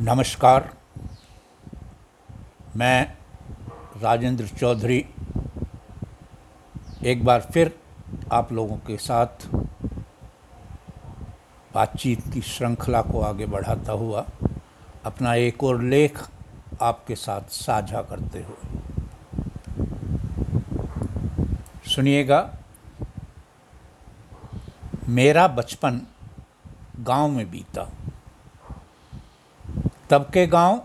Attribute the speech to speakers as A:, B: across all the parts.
A: नमस्कार। मैं राजेंद्र चौधरी एक बार फिर आप लोगों के साथ बातचीत की श्रृंखला को आगे बढ़ाता हुआ अपना एक और लेख आपके साथ साझा करते हुए। सुनिएगा, मेरा बचपन गाँव में बीता। तब के गाँव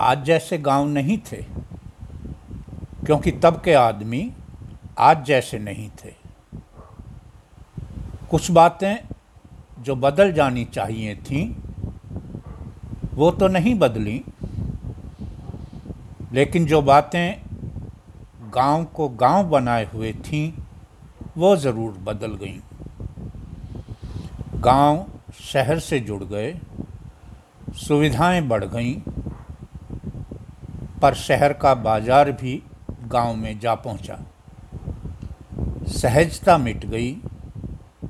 A: आज जैसे गाँव नहीं थे, क्योंकि तब के आदमी आज जैसे नहीं थे। कुछ बातें जो बदल जानी चाहिए थीं, वो तो नहीं बदली, लेकिन जो बातें गाँव को गाँव बनाए हुए थीं, वो ज़रूर बदल गईं। गाँव शहर से जुड़ गए सुविधाएँ बढ़ गईं, पर शहर का बाज़ार भी गाँव में जा पहुँचा। सहजता मिट गई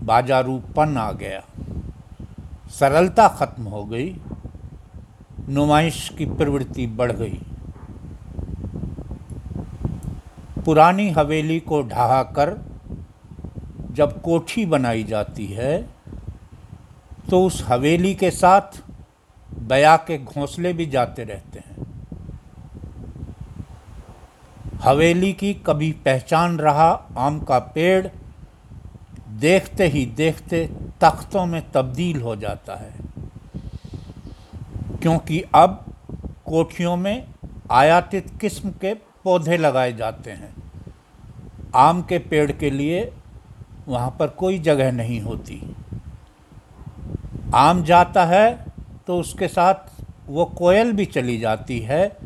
A: बाजारूपन आ गया। सरलता खत्म हो गई, नुमाइश की प्रवृत्ति बढ़ गई। पुरानी हवेली को ढहा कर जब कोठी बनाई जाती है तो उस हवेली के साथ बया के घोंसले भी जाते रहते हैं। हवेली की कभी पहचान रहा आम का पेड़, देखते ही देखते तख्तों में तब्दील हो जाता है। क्योंकि अब कोठियों में आयातित किस्म के पौधे लगाए जाते हैं। आम के पेड़ के लिए वहाँ पर कोई जगह नहीं होती। आम जाता है तो उसके साथ वो कोयल भी चली जाती है,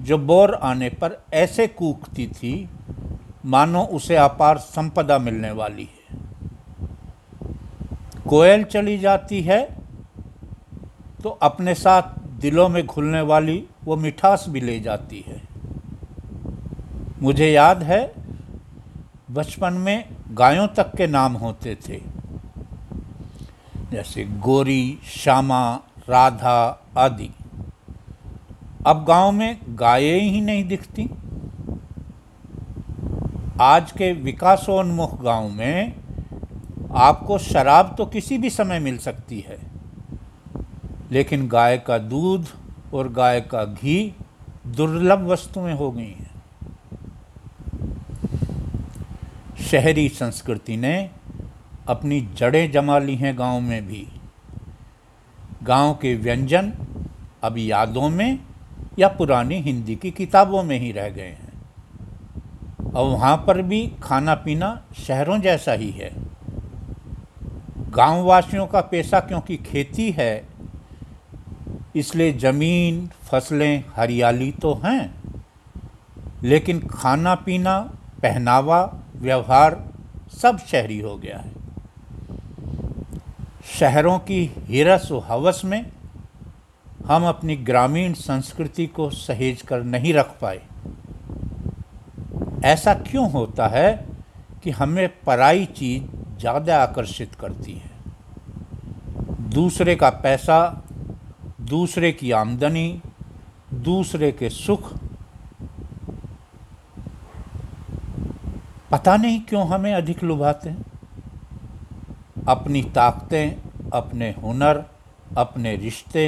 A: जो बोर आने पर ऐसे कूकती थी, मानो उसे अपार संपदा मिलने वाली है। कोयल चली जाती है तो अपने साथ दिलों में घुलने वाली वो मिठास भी ले जाती है। मुझे याद है, बचपन में गायों तक के नाम होते थे। जैसे गोरी, श्यामा राधा आदि। अब गाँव में गायें ही नहीं दिखती। आज के विकासोन्मुख गाँव में आपको शराब तो किसी भी समय मिल सकती है। लेकिन गाय का दूध और गाय का घी दुर्लभ वस्तुएँ हो गई हैं। शहरी संस्कृति ने अपनी जड़ें जमा ली हैं गाँव में भी। गाँव के व्यंजन अब यादों में या पुरानी हिंदी की किताबों में ही रह गए हैं। और वहाँ पर भी खाना पीना शहरों जैसा ही है। गाँव वासियों का पेशा क्योंकि खेती है, इसलिए ज़मीन, फ़सलें हरियाली तो हैं, लेकिन खाना पीना, पहनावा, व्यवहार सब शहरी हो गया है। शहरों की हिरस व हवस में हम अपनी ग्रामीण संस्कृति को सहेज कर नहीं रख पाए। ऐसा क्यों होता है कि हमें पराई चीज़ ज़्यादा आकर्षित करती है? दूसरे का पैसा, दूसरे की आमदनी, दूसरे के सुख। पता नहीं क्यों हमें अधिक लुभाते हैं। अपनी ताकतें अपने हुनर, अपने रिश्ते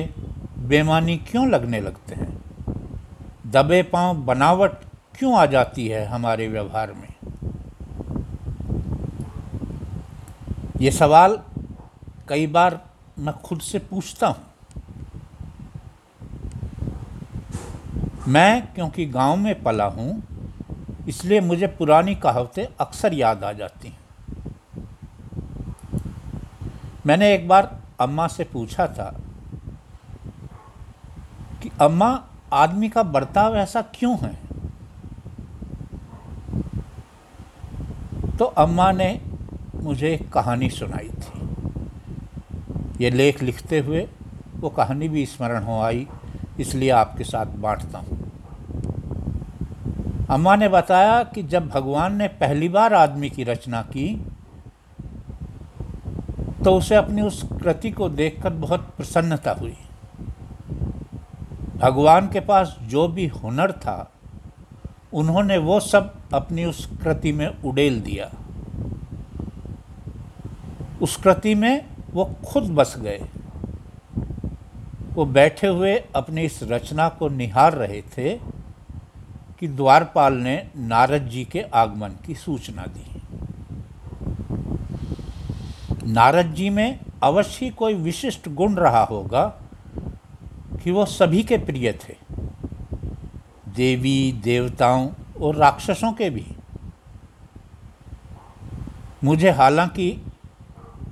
A: बेमानी क्यों लगने लगते हैं? दबे पाँव बनावट क्यों आ जाती है हमारे व्यवहार में? ये सवाल कई बार मैं खुद से पूछता हूँ। मैं क्योंकि गाँव में पला हूँ, इसलिए मुझे पुरानी कहावतें अक्सर याद आ जाती हैं। मैंने एक बार अम्मा से पूछा था कि, अम्मा, आदमी का बर्ताव ऐसा क्यों है? तो अम्मा ने मुझे एक कहानी सुनाई थी। ये लेख लिखते हुए वो कहानी भी स्मरण हो आई, इसलिए आपके साथ बांटता हूँ। अम्मा ने बताया कि जब भगवान ने पहली बार आदमी की रचना की तो उसे अपनी उस कृति को देखकर बहुत प्रसन्नता हुई। भगवान के पास जो भी हुनर था, उन्होंने वो सब अपनी उस कृति में उड़ेल दिया। उस कृति में वो खुद बस गए। वो बैठे हुए अपनी इस रचना को निहार रहे थे कि द्वारपाल ने नारद जी के आगमन की सूचना दी। नारद जी में अवश्य कोई विशिष्ट गुण रहा होगा कि वो सभी के प्रिय थे। देवी, देवताओं और राक्षसों के भी। मुझे हालाँकि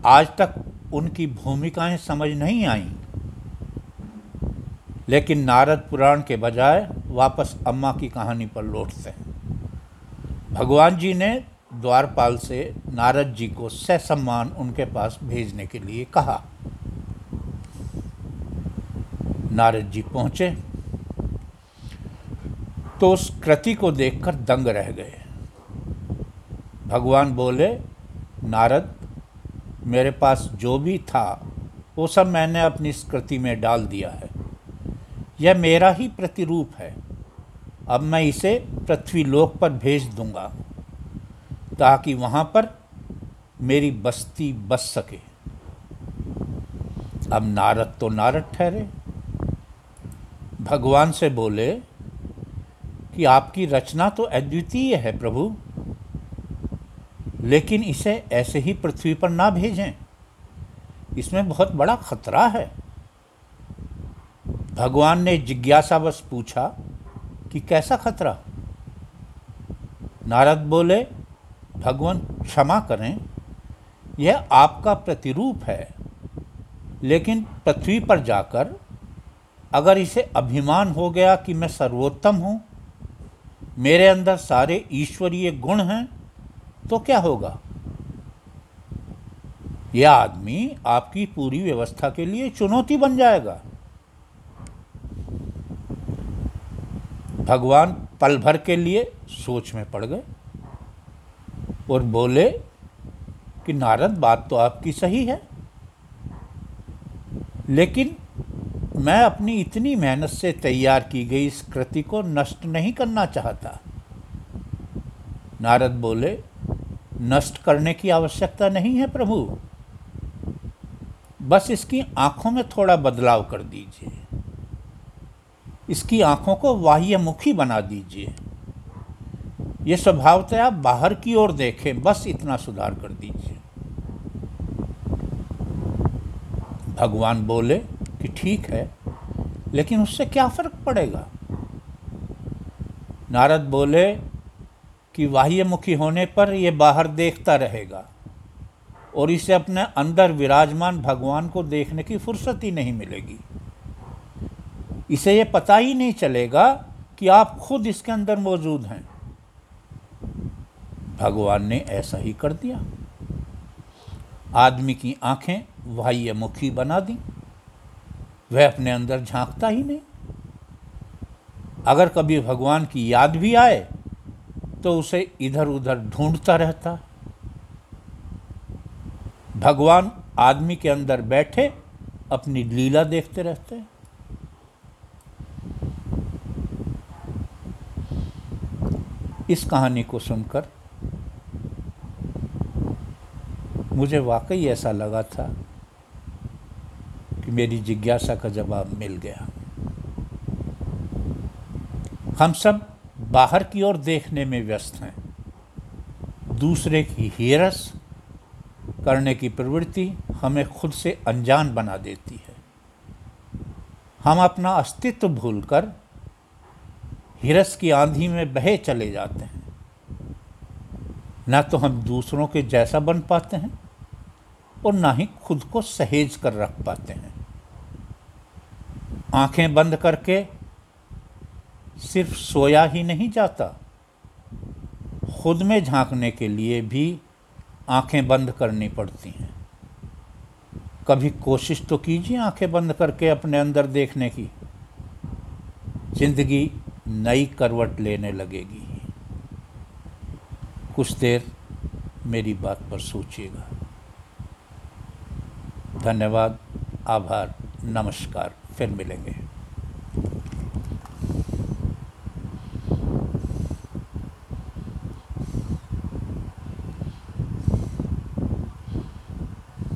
A: आज तक उनकी भूमिकाएँ समझ नहीं आईं, लेकिन नारद पुराण के बजाय वापस अम्मा की कहानी पर लौटते हैं। भगवान जी ने द्वारपाल से नारद जी को ससम्मान उनके पास भेजने के लिए कहा। नारद जी पहुँचे। तो उस कृति को देखकर दंग रह गए। भगवान बोले, नारद, मेरे पास जो भी था, वो सब मैंने अपनी इस कृति में डाल दिया है। यह मेरा ही प्रतिरूप है। अब मैं इसे पृथ्वी लोक पर भेज दूँगा। ताकि वहाँ पर मेरी बस्ती बस सके। अब नारद तो नारद ठहरे। भगवान से बोले कि आपकी रचना तो अद्वितीय है प्रभु, लेकिन इसे ऐसे ही पृथ्वी पर ना भेजें। इसमें बहुत बड़ा खतरा है। भगवान ने जिज्ञासावश पूछा कि कैसा खतरा? नारद बोले भगवान क्षमा करें, यह आपका प्रतिरूप है। लेकिन पृथ्वी पर जाकर अगर इसे अभिमान हो गया कि मैं सर्वोत्तम हूँ, मेरे अंदर सारे ईश्वरीय गुण हैं तो क्या होगा? यह आदमी आपकी पूरी व्यवस्था के लिए चुनौती बन जाएगा। भगवान पल भर के लिए सोच में पड़ गए। और बोले कि नारद, बात तो आपकी सही है, लेकिन मैं अपनी इतनी मेहनत से तैयार की गई इस कृति को नष्ट नहीं करना चाहता। नारद बोले, नष्ट करने की आवश्यकता नहीं है प्रभु, बस इसकी आँखों में थोड़ा बदलाव कर दीजिए, इसकी आँखों को बाह्यमुखी बना दीजिए। ये स्वभावतः आप बाहर की ओर देखें, बस इतना सुधार कर दीजिए। भगवान बोले कि ठीक है, लेकिन उससे क्या फ़र्क पड़ेगा? नारद बोले कि बाह्यमुखी होने पर यह बाहर देखता रहेगा, और इसे अपने अंदर विराजमान भगवान को देखने की फुर्सत ही नहीं मिलेगी। इसे ये पता ही नहीं चलेगा कि आप खुद इसके अंदर मौजूद हैं। भगवान ने ऐसा ही कर दिया। आदमी की आँखें बाह्य मुखी बना दी। वह अपने अंदर झांकता ही नहीं। अगर कभी भगवान की याद भी आए तो उसे इधर उधर ढूंढता रहता। भगवान आदमी के अंदर बैठे, अपनी लीला देखते रहते। हैं इस कहानी को सुनकर मुझे वाकई ऐसा लगा था कि मेरी जिज्ञासा का जवाब मिल गया। हम सब बाहर की ओर देखने में व्यस्त हैं। दूसरे की हेरस करने की प्रवृत्ति हमें खुद से अनजान बना देती है। हम अपना अस्तित्व भूलकर हिरस की आंधी में बहे चले जाते हैं। ना तो हम दूसरों के जैसा बन पाते हैं और ना ही खुद को सहेज कर रख पाते हैं। आँखें बंद करके सिर्फ़ सोया ही नहीं जाता। खुद में झांकने के लिए भी आँखें बंद करनी पड़ती हैं। कभी कोशिश तो कीजिए आँखें बंद करके अपने अंदर देखने की। ज़िंदगी नई करवट लेने लगेगी। कुछ देर मेरी बात पर सोचिएगा। धन्यवाद आभार नमस्कार फिर मिलेंगे।